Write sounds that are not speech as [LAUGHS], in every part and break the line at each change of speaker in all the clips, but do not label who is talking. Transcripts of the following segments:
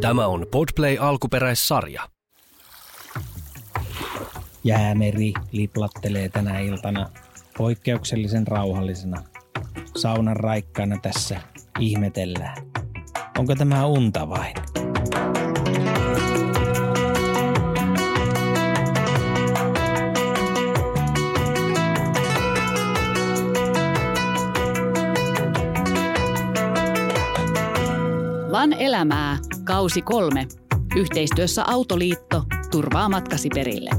Tämä on Podplay alkuperäissarja.
Jäämeri liplattelee tänä iltana poikkeuksellisen rauhallisena. Saunan raikkaana tässä ihmetellään. Onko tämä unta vain?
Van elämää, kausi kolme. Yhteistyössä Autoliitto turvaa matkasi perille.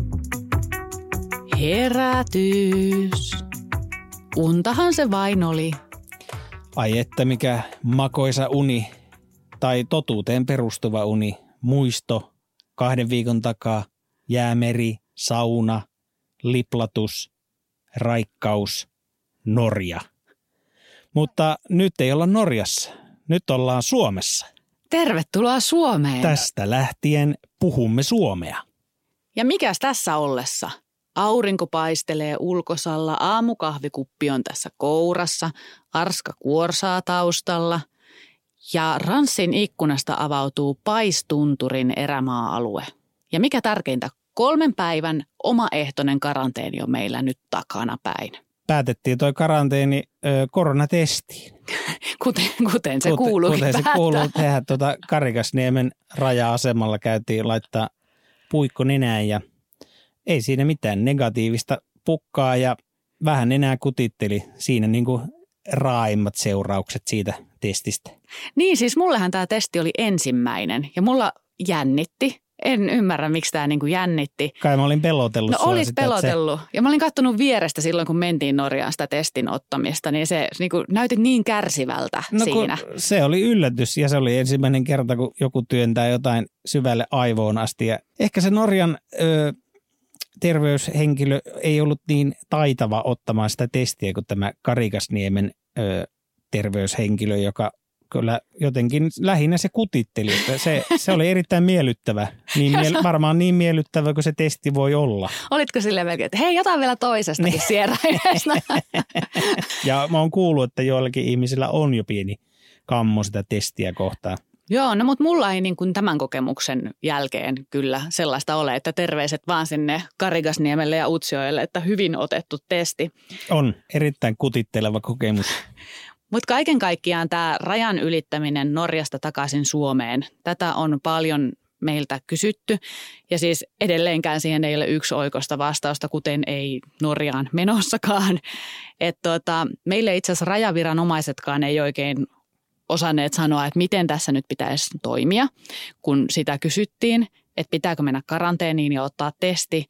Herätys. Untahan se vain oli.
Ai että mikä makoisa uni tai totuuteen perustuva uni, muisto, kahden viikon takaa, jäämeri, sauna, liplatus, raikkaus, Norja. Mutta nyt ei olla Norjassa, nyt ollaan Suomessa.
Tervetuloa Suomeen.
Tästä lähtien puhumme suomea.
Ja mikäs tässä ollessa? Aurinko paistelee ulkosalla, aamukahvikuppi on tässä kourassa, arska kuorsaa taustalla ja Ranssin ikkunasta avautuu Paistunturin erämaa-alue. Ja mikä tärkeintä, kolmen päivän omaehtoinen karanteeni on meillä nyt takana päin.
Päätettiin toi karanteeni ö, koronatestiin. [LAUGHS]
Kuten, kuten se
Kuten-
kuuluu
Kuten se kuuluu tehdä tuota Karikasniemen raja-asemalla käytiin laittaa puikko nenään ja ei siinä mitään negatiivista pukkaa ja vähän enää kutitteli siinä niin kuin raaimmat seuraukset siitä testistä.
Niin siis mullehan tämä testi oli ensimmäinen ja mulla jännitti. En ymmärrä, miksi tämä niinku jännitti.
Kai mä olin pelotellut
No olis
sitä, että se-
pelotellut. Ja mä olin kattonut vierestä silloin, kun mentiin Norjaan sitä testin ottamista, niin se niinku näytit niin kärsivältä
No
siinä.
se oli yllätys ja se oli ensimmäinen kerta, kun joku työntää jotain syvälle aivoon asti. Ja ehkä se Norjan ö, terveyshenkilö ei ollut niin taitava ottamaan sitä testiä kuin tämä Karikasniemen ö, terveyshenkilö, joka kyllä jotenkin lähinnä se kutitteli. Että se, se oli erittäin miellyttävä. Niin miel, [LAUGHS] varmaan niin miellyttävä kuin se testi voi olla.
Olitko silleen melkein, että hei, jotain vielä toisestakin
Niin.
sieraineesta? [LAUGHS]
Ja mä oon kuullut, että joillakin ihmisillä on jo pieni kammo sitä testiä kohtaan.
Joo, no mutta mulla ei niin kuin tämän kokemuksen jälkeen kyllä sellaista ole, että terveiset vaan sinne Karigasniemelle ja Utsioille, että hyvin otettu testi.
On erittäin kutitteleva kokemus. [LAUGHS]
Mutta kaiken kaikkiaan tämä rajan ylittäminen Norjasta takaisin Suomeen, tätä on paljon meiltä kysytty. Ja siis edelleenkään siihen ei ole yksi oikosta vastausta, kuten ei Norjaan menossakaan. [LAUGHS] Et tota, meille itse asiassa rajaviranomaisetkaan ei oikein osanneet sanoa, että miten tässä nyt pitäisi toimia, kun sitä kysyttiin, että pitääkö mennä karanteeniin ja ottaa testi.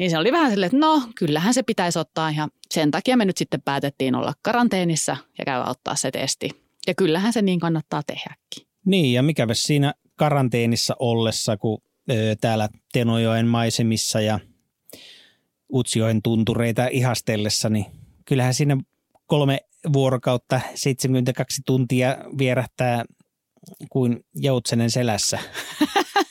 Niin se oli vähän silleen, että no kyllähän se pitäisi ottaa ja sen takia me nyt sitten päätettiin olla karanteenissa ja käydä ottaa se testi. Ja kyllähän se niin kannattaa tehdäkin.
Niin, ja mikävä siinä karanteenissa ollessa, kun ö, täällä Tenojoen maisemissa ja Utsjoen tuntureita ihastellessa, niin kyllähän siinä kolme vuorokautta 72 tuntia vierähtää kuin joutsenen selässä. [LAUGHS]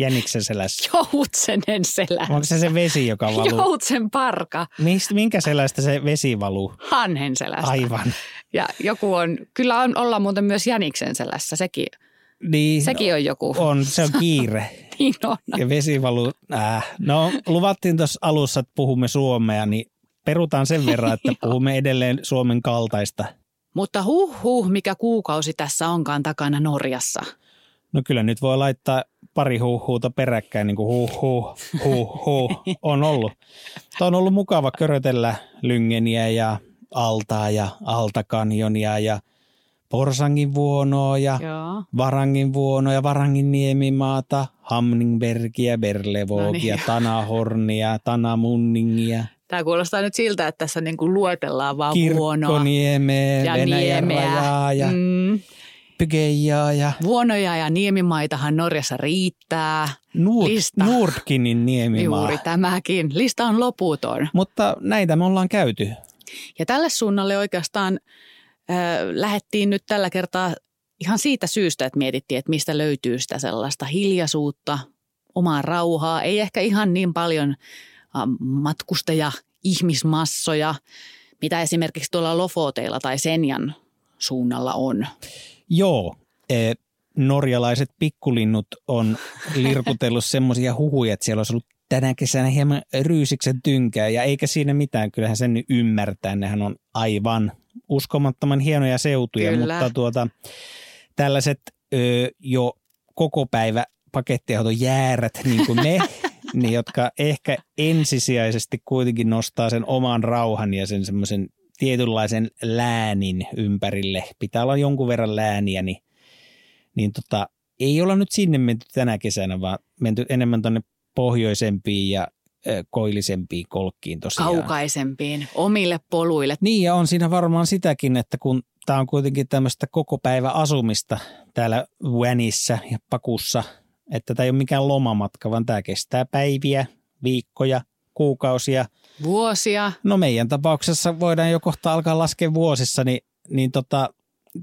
Jäniksen selässä. [LAUGHS]
Joutsenen selä.
Onko se se vesi, joka [LAUGHS] valuu?
Joutsen parka.
Mist, minkä selästä se vesi valuu?
Hanhen selästä.
Aivan.
Ja joku on, kyllä on, ollaan muuten myös Jäniksen selässä, sekin,
Niin,
sekin on joku.
on, se on kiire. [LAUGHS]
Niin on.
Ja vesi valuu. Äh. No, luvattiin tuossa alussa, että puhumme suomea, niin perutaan sen verran, että puhumme edelleen Suomen kaltaista.
Mutta huh huh, mikä kuukausi tässä onkaan takana Norjassa.
No kyllä nyt voi laittaa pari huuhuuta peräkkäin, niin kuin huh huh, huh huh on ollut. Tämä on ollut mukava körötellä Lyngeniä ja Altaa ja Altakanjonia ja Porsangin vuonoa ja
Joo.
Varangin vuonoja, Varangin niemimaata, Hamningbergia, Berlevogia,
No niin.
Tanahornia, Tanamunningia,
Tämä kuulostaa nyt siltä, että tässä niin kuin luetellaan vaan vuonoa
Kirkkoniemeä,
ja
Venäjän
niemeä.
rajaa ja
Mm.
Pygeijaa ja
Vuonoja ja niemimaitahan Norjassa riittää.
Nuurt,
Lista.
Nurtkinin niemimaa.
Juuri tämäkin. Lista on loputon.
Mutta näitä me ollaan käyty.
Ja tälle suunnalle oikeastaan äh, lähdettiin nyt tällä kertaa ihan siitä syystä, että mietittiin, että mistä löytyy sitä sellaista hiljaisuutta, omaa rauhaa. Ei ehkä ihan niin paljon äh, matkustaja, ihmismassoja, mitä esimerkiksi tuolla Lofoteilla tai Senjan suunnalla on.
Joo, e, norjalaiset pikkulinnut on lirkutellut [LAUGHS] semmoisia huhuja, että siellä olisi ollut tänä kesänä hieman ryysiksen tynkää ja eikä siinä mitään, kyllähän sen nyt ymmärtää, nehän on aivan uskomattoman hienoja seutuja,
Kyllä.
mutta tuota, tällaiset ö, jo koko päivä pakettiauton jäärät, niin kuin ne, [LAUGHS] niin jotka ehkä ensisijaisesti kuitenkin nostaa sen oman rauhan ja sen semmoisen tietynlaisen läänin ympärille. Pitää olla jonkun verran lääniä, niin, niin tota, ei olla nyt sinne menty tänä kesänä, vaan menty enemmän tuonne pohjoisempiin ja koillisempiin kolkkiin tosiaan.
Kaukaisempiin, omille poluille.
Niin ja on siinä varmaan sitäkin, että kun tämä on kuitenkin tämmöistä koko päivä asumista täällä Vänissä ja Pakussa, että tämä ei ole mikään lomamatka, vaan tämä kestää päiviä, viikkoja, kuukausia.
Vuosia.
No meidän tapauksessa voidaan jo kohta alkaa laskea vuosissa, niin, niin tota,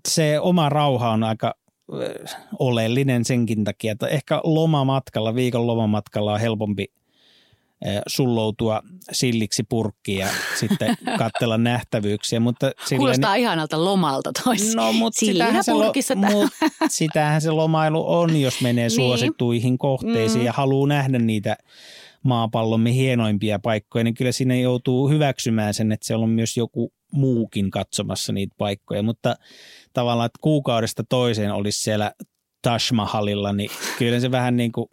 se oma rauha on aika ö, oleellinen senkin takia, että ehkä lomamatkalla, viikon lomamatkalla on helpompi ö, sulloutua silliksi purkkiin ja [LAUGHS] sitten katsella nähtävyyksiä, mutta sillä
Kuulostaa ihanalta lomalta tois.
No, mutta sitähän se, lo, mut sitähän se lomailu on, jos menee
Niin.
suosittuihin kohteisiin
Mm.
ja haluaa nähdä niitä maapallomme hienoimpia paikkoja, niin kyllä siinä joutuu hyväksymään sen, että siellä on myös joku muukin katsomassa niitä paikkoja. Mutta tavallaan, että kuukaudesta toiseen olisi siellä Taj Mahalilla, niin kyllä se vähän niin kuin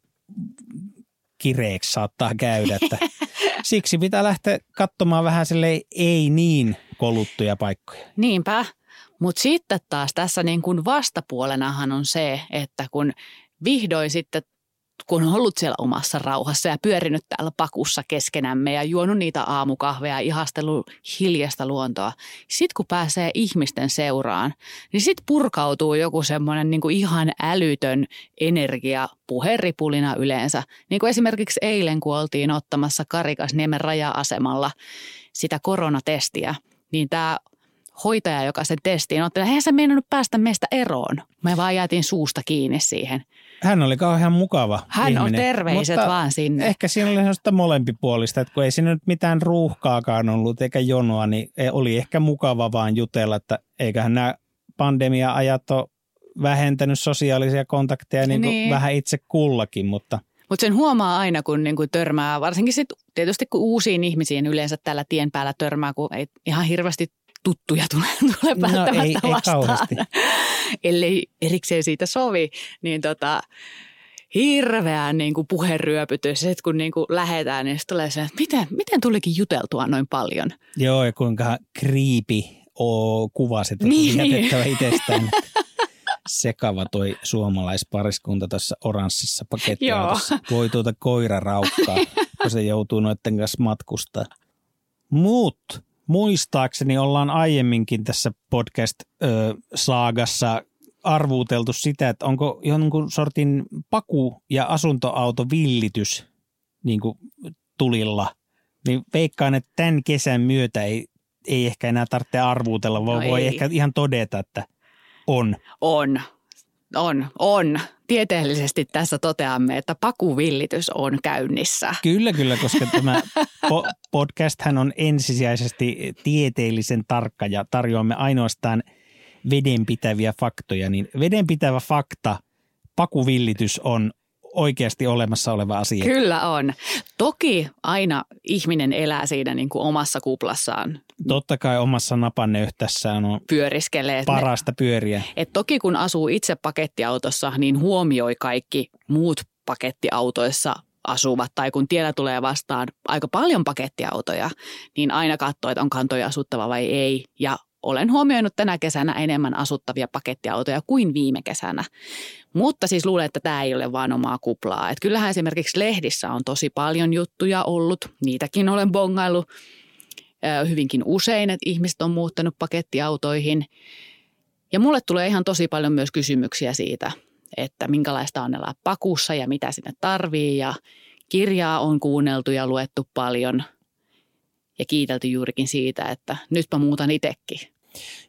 kireeksi saattaa käydä. Että [LAUGHS] siksi pitää lähteä katsomaan vähän sille ei niin koluttuja paikkoja.
Niinpä. Mutta sitten taas tässä niin kuin vastapuolenahan on se, että kun vihdoin sitten kun on ollut siellä omassa rauhassa ja pyörinyt täällä pakussa keskenämme ja juonut niitä aamukahveja ja ihastellut hiljasta luontoa. Sitten kun pääsee ihmisten seuraan, niin sitten purkautuu joku semmoinen niin ihan älytön energia puheripulina yleensä. Niin kuin esimerkiksi eilen, kun oltiin ottamassa Karikasniemen raja-asemalla sitä koronatestiä, niin tämä hoitaja, joka sen testiin otti, eihän se meinannut päästä meistä eroon. Me vaan jäätiin suusta kiinni siihen.
Hän oli kauhean mukava
Hän on
ihminen,
terveiset
mutta
vaan sinne.
Ehkä siinä oli sellaista molempipuolista, että kun ei siinä nyt mitään ruuhkaakaan ollut eikä jonoa, niin oli ehkä mukava vaan jutella, että eiköhän nämä pandemia-ajat ole vähentänyt sosiaalisia kontakteja niin kuin
Niin.
vähän itse kullakin, mutta
Mutta sen huomaa aina, kun niinku törmää, varsinkin sit tietysti kun uusiin ihmisiin yleensä tällä tien päällä törmää, kun ei ihan hirveästi tuttuja tule, [LAUGHS] tule
no
välttämättä
ei, ei
vastaan.
kauheasti. [LAUGHS]
Ellei erikseen siitä sovi, niin tota, hirveä niin kuin puheryöpytys. Sitten kun niin kuin lähetään, niin tulee se, että miten, miten tulikin juteltua noin paljon.
Joo, ja kuinka kriipi oo kuvasit, että
Niin.
niin. jätettävä itsestään. [LAUGHS] Sekava toi suomalaispariskunta tässä oranssissa pakettiautossa. Voi tuota koira raukkaa, kun se joutuu noiden kanssa matkustaa. Mut muistaakseni ollaan aiemminkin tässä podcast-saagassa arvuuteltu sitä, että onko jonkun sortin paku- ja asuntoautovillitys niin kuin tulilla. Niin veikkaan, että tämän kesän myötä ei, ei ehkä enää tarvitse arvuutella, vaan
No
voi
ei.
ehkä ihan todeta, että on.
On, on, on. Tieteellisesti tässä toteamme, että pakuvillitys on käynnissä.
Kyllä, kyllä, koska tämä po- podcast on ensisijaisesti tieteellisen tarkka ja tarjoamme ainoastaan vedenpitäviä faktoja. Niin vedenpitävä fakta, pakuvillitys on oikeasti olemassa oleva asia.
Kyllä on. Toki aina ihminen elää siinä niin kuin omassa kuplassaan,
Totta kai omassa napannöyhtässään on
pyöriskelee.
Parasta pyöriä.
Et toki kun asuu itse pakettiautossa, niin huomioi kaikki muut pakettiautoissa asuvat tai kun tiellä tulee vastaan aika paljon pakettiautoja, niin aina katsoo, että on kantoja asuttava vai ei. Ja olen huomioinut tänä kesänä enemmän asuttavia pakettiautoja kuin viime kesänä. Mutta siis luulen, että tämä ei ole vain omaa kuplaa. Et kyllähän esimerkiksi lehdissä on tosi paljon juttuja ollut. Niitäkin olen bongaillut ö, hyvinkin usein, että ihmiset on muuttanut pakettiautoihin. Ja mulle tulee ihan tosi paljon myös kysymyksiä siitä, että minkälaista on elää pakussa ja mitä sinne tarvii. Ja kirjaa on kuunneltu ja luettu paljon ja kiitelty juurikin siitä, että nytpä muutan itsekin.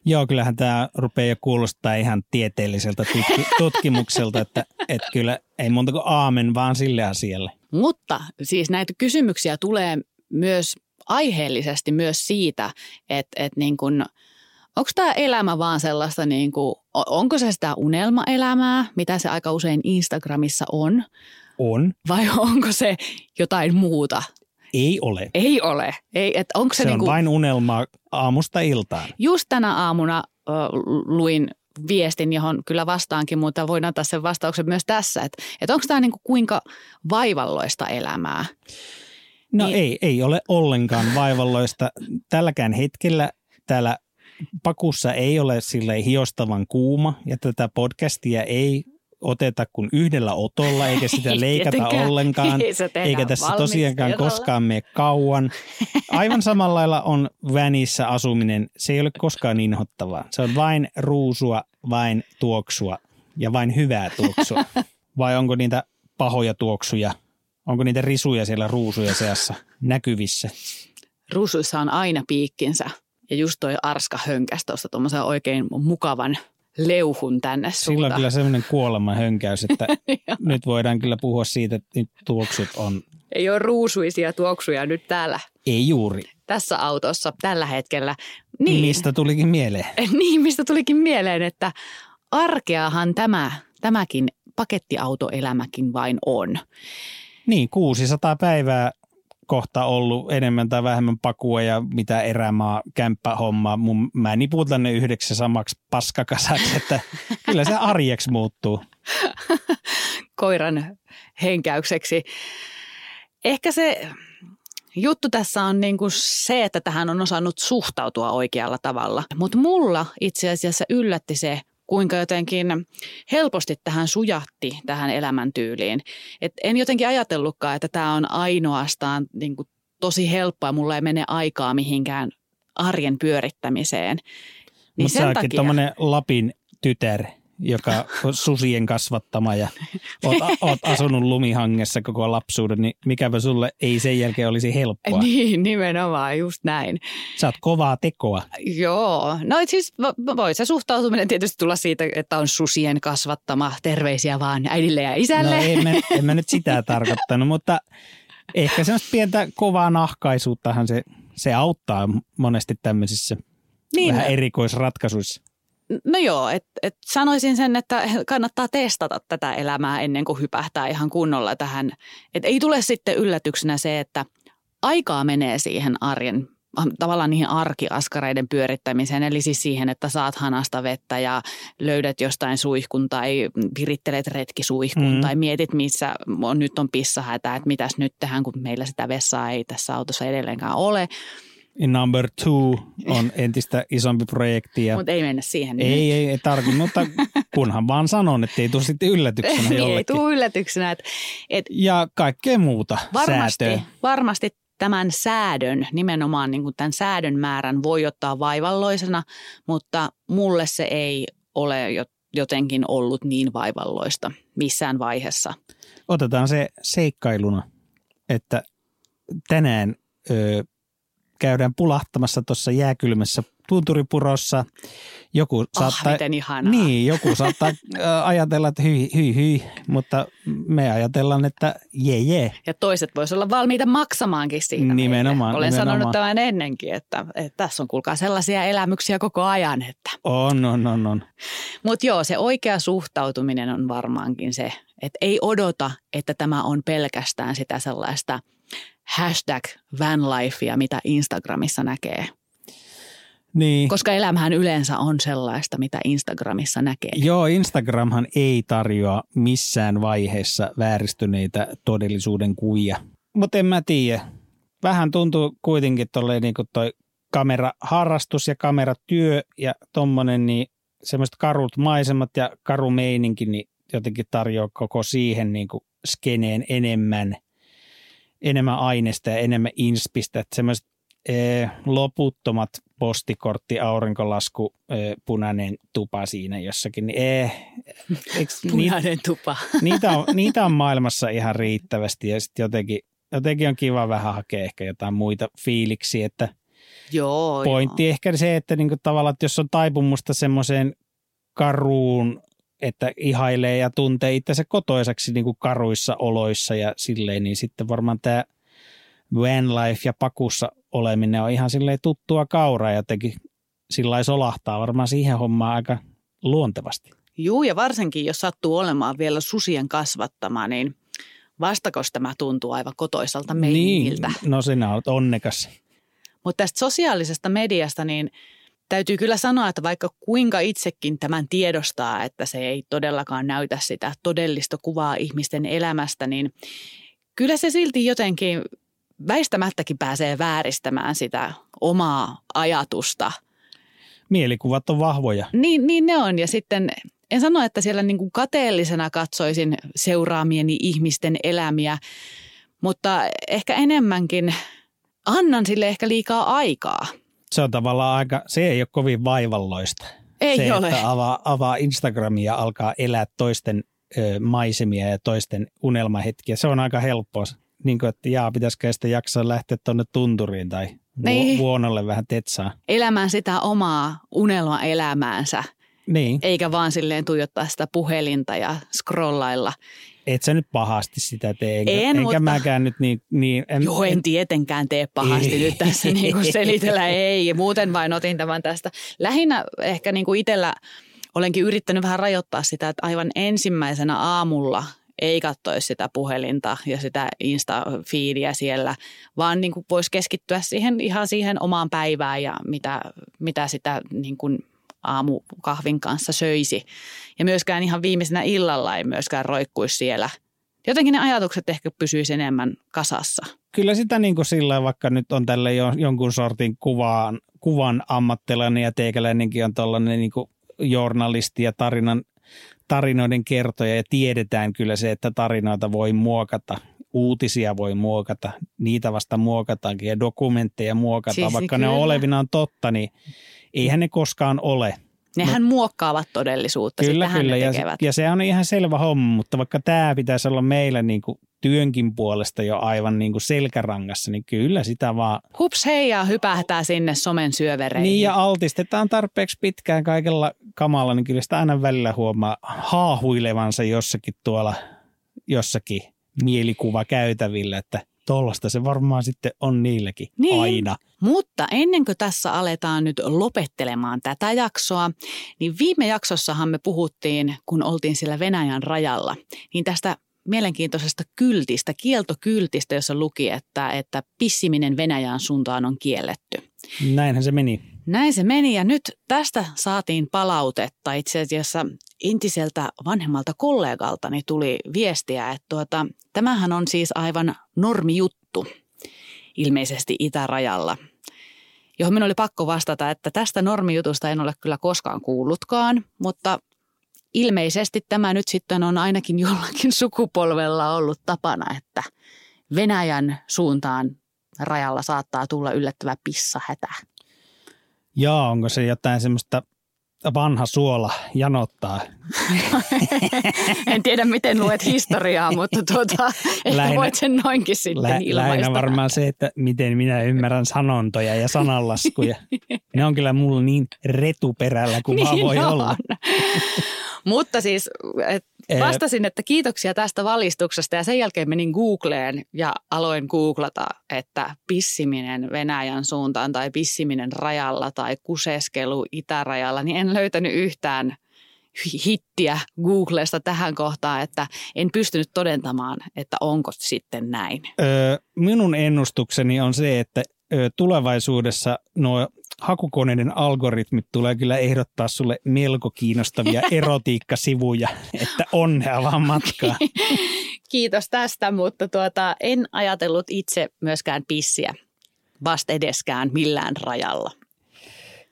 Joo, kyllähän tämä rupeaa jo kuulostaa ihan tieteelliseltä tutki- [LAUGHS] tutkimukselta, että, että kyllä ei monta kuin aamen vaan sille asialle.
Mutta siis näitä kysymyksiä tulee myös aiheellisesti myös siitä, että, että niin kuin onko tämä elämä vaan sellaista, niin kuin, onko se sitä unelmaelämää, mitä se aika usein Instagramissa on,
On.
vai onko se jotain muuta?
Ei ole.
Ei ole. Ei, et onko
se, Se,
niin
on
kuin,
vain unelmaa aamusta iltaan.
just tänä aamuna ö, luin viestin, johon kyllä vastaankin, mutta voin antaa sen vastauksen myös tässä, että, että onko tämä niin kuin kuinka vaivalloista elämää?
No
Niin-
ei, ei ole ollenkaan vaivalloista. Tälläkään hetkellä täällä pakussa ei ole silleen hiostavan kuuma ja tätä podcastia ei oteta kuin yhdellä otolla, eikä sitä [LAUGHS]
Ei
leikata ollenkaan,
Ei
eikä tässä tosiaankaan koskaan mene kauan. Aivan samalla lailla on vänissä asuminen, se ei ole koskaan inhottavaa. Se on vain ruusua, vain tuoksua ja vain hyvää tuoksua. [LAUGHS] Vai onko niitä pahoja tuoksuja? Onko niitä risuja siellä ruusuja seassa näkyvissä?
Ruusuissa on aina piikkinsä. Ja just toi Arska hönkäs tuosta tuommoisen oikein mukavan leuhun tänne
Sillä on
suuntaan.
kyllä semmoinen kuoleman hönkäys, että [LAUGHS] nyt voidaan kyllä puhua siitä, että nyt tuoksut on,
Ei ole ruusuisia tuoksuja nyt täällä
ei juuri.
tässä autossa tällä hetkellä. Niin,
Mistä tulikin mieleen? [LAUGHS]
niin, mistä tulikin mieleen, että arkeahan tämä, tämäkin pakettiautoelämäkin vain on.
Niin, 600 päivää kohta ollut enemmän tai vähemmän pakua ja mitä erämaa kämppähommaa. Mun, mä niputan ne yhdeksi samaksi paskakasaksi, että kyllä se arjeksi muuttuu. [LAUGHS]
koiran henkäykseksi. Ehkä se juttu tässä on niin kuin se, että tähän on osannut suhtautua oikealla tavalla. Mutta mulla itse asiassa yllätti se, kuinka jotenkin helposti tähän sujatti tähän elämäntyyliin. Et en jotenkin ajatellutkaan, että tämä on ainoastaan niin kuin tosi helppoa, mulla ei mene aikaa mihinkään arjen pyörittämiseen. Niin
Mutta sä
takia,
Lapin tytär, joka on susien kasvattama ja oot, oot asunut lumihangessa koko lapsuuden, niin mikäpä sulle ei sen jälkeen olisi helppoa.
niin nimenomaan just näin.
Sä oot kovaa tekoa.
Joo, no siis vo- voi se suhtautuminen tietysti tulla siitä, että on susien kasvattama. Terveisiä vaan äidille ja isälle.
No en mä, en mä nyt sitä tarkoittanut, mutta ehkä semmoista pientä kovaa nahkaisuuttahan se, se auttaa monesti tämmöisissä
niin,
vähän erikoisratkaisuissa.
No joo, että et sanoisin sen, että kannattaa testata tätä elämää ennen kuin hypähtää ihan kunnolla tähän. Et ei tule sitten yllätyksenä se, että aikaa menee siihen arjen tavallaan niihin arkiaskareiden pyörittämiseen, eli siis siihen, että saat hanasta vettä ja löydät jostain suihkun tai virittelet retkisuihkun
Mm.
tai mietit, missä on, nyt on pissahätä, että mitäs nyt tehdään, kun meillä sitä vessaa ei tässä autossa edelleenkään ole,
Number two on [LAUGHS] entistä isompi projekti. Ja
mutta ei mennä siihen.
ei, ei, ei tarvi, mutta kunhan vaan sanon, että ei tule sitten yllätyksenä
niin, [LAUGHS] ei
jollekin.
tule yllätyksenä, että
Ja kaikkea muuta
varmasti,
säätöä.
varmasti tämän säädön, nimenomaan niin kuin tämän säädön määrän voi ottaa vaivalloisena, mutta mulle se ei ole jo- jotenkin ollut niin vaivalloista missään vaiheessa.
Otetaan se seikkailuna, että tänään ö, käydään pulahtamassa tuossa jääkylmässä tunturipurossa. Joku
Ah,
saattaa,
miten ihanaa.
niin, joku saattaa ajatella, että hyi, hyi, hyi, mutta me ajatellaan, että jee, jee.
Ja toiset voisi olla valmiita maksamaankin siitä
Nimenomaan,
meille. Olen
nimenomaan.
sanonut tämän ennenkin, että, että tässä on kuulkaa sellaisia elämyksiä koko ajan. Että.
On, on, on, on.
Mutta joo, se oikea suhtautuminen on varmaankin se, että ei odota, että tämä on pelkästään sitä sellaista hashtag vanlifea, mitä Instagramissa näkee.
Niin.
Koska elämähän yleensä on sellaista, mitä Instagramissa näkee.
Joo, Instagramhan ei tarjoa missään vaiheessa vääristyneitä todellisuuden kuvia. Mutta en mä tiedä. Vähän tuntuu kuitenkin tolleen niin kuin toi kameraharrastus ja kameratyö ja tommonen, niin semmoiset karut maisemat ja karu meininki, niin jotenkin tarjoaa koko siihen niin kuin skeneen enemmän, enemmän aineesta ja enemmän inspistä. Että semmoiset ee, loputtomat postikortti, aurinkolasku, ee, punainen tupa siinä jossakin, niin ee, eiks, ni,
Punainen tupa. [LAUGHS]
niitä, on, niitä on maailmassa ihan riittävästi ja sitten jotenkin, jotenkin on kiva vähän hakea ehkä jotain muita fiiliksiä, että
Joo,
pointti
joo.
ehkä se, että niinku tavallaan, että jos on taipumusta semmoiseen karuun, että ihailee ja tuntee itsensä kotoisaksi niinku karuissa oloissa ja silleen, niin sitten varmaan tämä van life ja pakussa oleminen on ihan silleen tuttua kauraa jotenkin sillä solahtaa varmaan siihen hommaan aika luontevasti.
Juu, ja varsinkin jos sattuu olemaan vielä susien kasvattama, niin vastakos tämä tuntuu aivan kotoisalta meiningiltä.
Niin, no sinä olet onnekas.
Mutta tästä sosiaalisesta mediasta, niin täytyy kyllä sanoa, että vaikka kuinka itsekin tämän tiedostaa, että se ei todellakaan näytä sitä todellista kuvaa ihmisten elämästä, niin kyllä se silti jotenkin väistämättäkin pääsee vääristämään sitä omaa ajatusta.
Mielikuvat on vahvoja.
Niin, niin ne on. Ja sitten en sano, että siellä niin kuin kateellisena katsoisin seuraamieni ihmisten elämiä, mutta ehkä enemmänkin annan sille ehkä liikaa aikaa.
Se on tavallaan aika, se ei ole kovin vaivalloista.
Ei
se,
ole.
että avaa, avaa Instagramia ja alkaa elää toisten ö, maisemia ja toisten unelmahetkiä. Se on aika helppoa. Niin kuin, että jaa, pitäisikö sitten jaksaa lähteä tuonne tunturiin tai
Niin.
vuonolle vähän tetsaa.
Elämään sitä omaa unelmaelämäänsä,
Niin,
eikä vaan silleen tuijottaa sitä puhelinta ja scrollailla.
Et sä nyt pahasti sitä tee. Enkä,
En,
enkä
mutta-
mäkään nyt niin, niin en,
Joo, en tietenkään tee pahasti
Ei.
nyt tässä [LAUGHS] niin kuin selitellä, ei. Muuten vain otin tämän tästä. Lähinnä ehkä niin kuin itsellä olenkin yrittänyt vähän rajoittaa sitä, että aivan ensimmäisenä aamulla ei katsoisi sitä puhelinta ja sitä Insta-fiidiä siellä, vaan niin kuin voisi keskittyä siihen ihan siihen omaan päivään ja mitä, mitä sitä niin kuin aamukahvin kanssa söisi. Ja myöskään ihan viimeisenä illalla ei myöskään roikkuisi siellä. Jotenkin ne ajatukset ehkä pysyisi enemmän kasassa.
kyllä sitä niin kuin sillä vaikka nyt on tälle jo, jonkun sortin kuvaan, kuvan ammattilainen ja teikäläinenkin on tuollainen niin journalisti ja tarinan, tarinoiden kertoja ja tiedetään kyllä se, että tarinoita voi muokata, uutisia voi muokata, niitä vasta muokataankin ja dokumentteja muokataan,
Siis
vaikka ne
kyllä.
on olevinaan totta, niin eihän ne koskaan ole.
Nehän muokkaavat todellisuutta,
Kyllä,
sitähän
kyllä.
ne
Ja,
tekevät.
ja se on ihan selvä homma, mutta vaikka tämä pitäisi olla meillä niin kuin työnkin puolesta jo aivan niin kuin selkärangassa, niin kyllä sitä vaan
Hups heijaa hypähtää sinne somen syövereihin.
Niin ja altistetaan tarpeeksi pitkään kaikella kamalla, niin kyllä sitä aina välillä huomaa haahuilevansa jossakin tuolla jossakin mielikuva käytävillä, että tollasta se varmaan sitten on niilläkin
Niin.
aina.
Mutta ennen kuin tässä aletaan nyt lopettelemaan tätä jaksoa, niin viime jaksossahan me puhuttiin, kun oltiin siellä Venäjän rajalla, niin tästä mielenkiintoisesta kyltistä, kieltokyltistä, jossa luki, että, että pissiminen Venäjän suuntaan on kielletty.
Näinhän se meni.
Näin se meni ja nyt tästä saatiin palautetta. Itse asiassa entiseltä vanhemmalta kollegaltani tuli viestiä, että tuota, tämähän on siis aivan normijuttu ilmeisesti itärajalla. Johon minun oli pakko vastata, että tästä normijutusta en ole kyllä koskaan kuullutkaan, mutta ilmeisesti tämä nyt sitten on ainakin jollakin [LAUGHS] sukupolvella ollut tapana, että Venäjän suuntaan rajalla saattaa tulla yllättävä pissahätä.
Ja onko se jotain semmoista vanha suola janottaa? [LAUGHS]
En tiedä, miten luet historiaa, mutta tuota, ehkä
Lähinnä-
voit sen noinkin sitten
Lä,
ilmaista.
lähinnä varmaan se, että miten minä ymmärrän sanontoja ja sananlaskuja. [LAUGHS] ne on kyllä mulla niin retuperällä kuin vaan voi
Niin
olla. [LAUGHS]
Mutta siis et
Eh.
vastasin, että kiitoksia tästä valistuksesta ja sen jälkeen menin Googleen ja aloin googlata, että pissiminen Venäjän suuntaan tai pissiminen rajalla tai kuseskelu itärajalla, niin en löytänyt yhtään hittiä Googlesta tähän kohtaan, että en pystynyt todentamaan, että onko sitten näin.
Öö, minun ennustukseni on se, että tulevaisuudessa nuo hakukoneiden algoritmit tulee kyllä ehdottaa sulle melko kiinnostavia [LAUGHS] erotiikkasivuja, että onnea vaan matkaa.
Kiitos tästä, mutta tuota, en ajatellut itse myöskään pissiä vasta edeskään millään rajalla.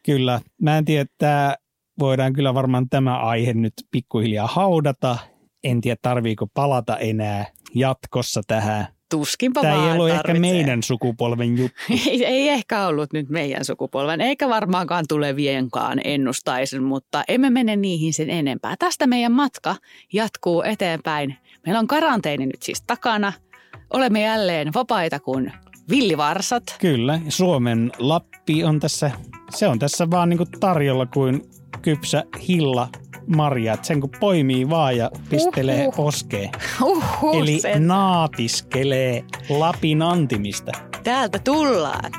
Kyllä, mä en tiedä, että voidaan kyllä varmaan tämä aihe nyt pikkuhiljaa haudata. En tiedä, tarviiko palata enää jatkossa tähän.
Tuskinpa
Tämä ei ollut ehkä
tarvitsee.
meidän sukupolven juttu. [LAUGHS]
Ei, ei ehkä ollut nyt meidän sukupolven, eikä varmaankaan tulevienkaan ennustaisin, mutta emme mene niihin sen enempää. Tästä meidän matka jatkuu eteenpäin. Meillä on karanteeni nyt siis takana. Olemme jälleen vapaita kuin villivarsat.
Kyllä, Suomen Lappi on tässä, se on tässä vaan niinku tarjolla kuin kypsä hilla marja. Et sen kun poimii vaan ja pistelee
Uhuh.
poskeen.
Uhuh,
Eli
sen.
naatiskelee Lapin antimista.
Täältä tullaan.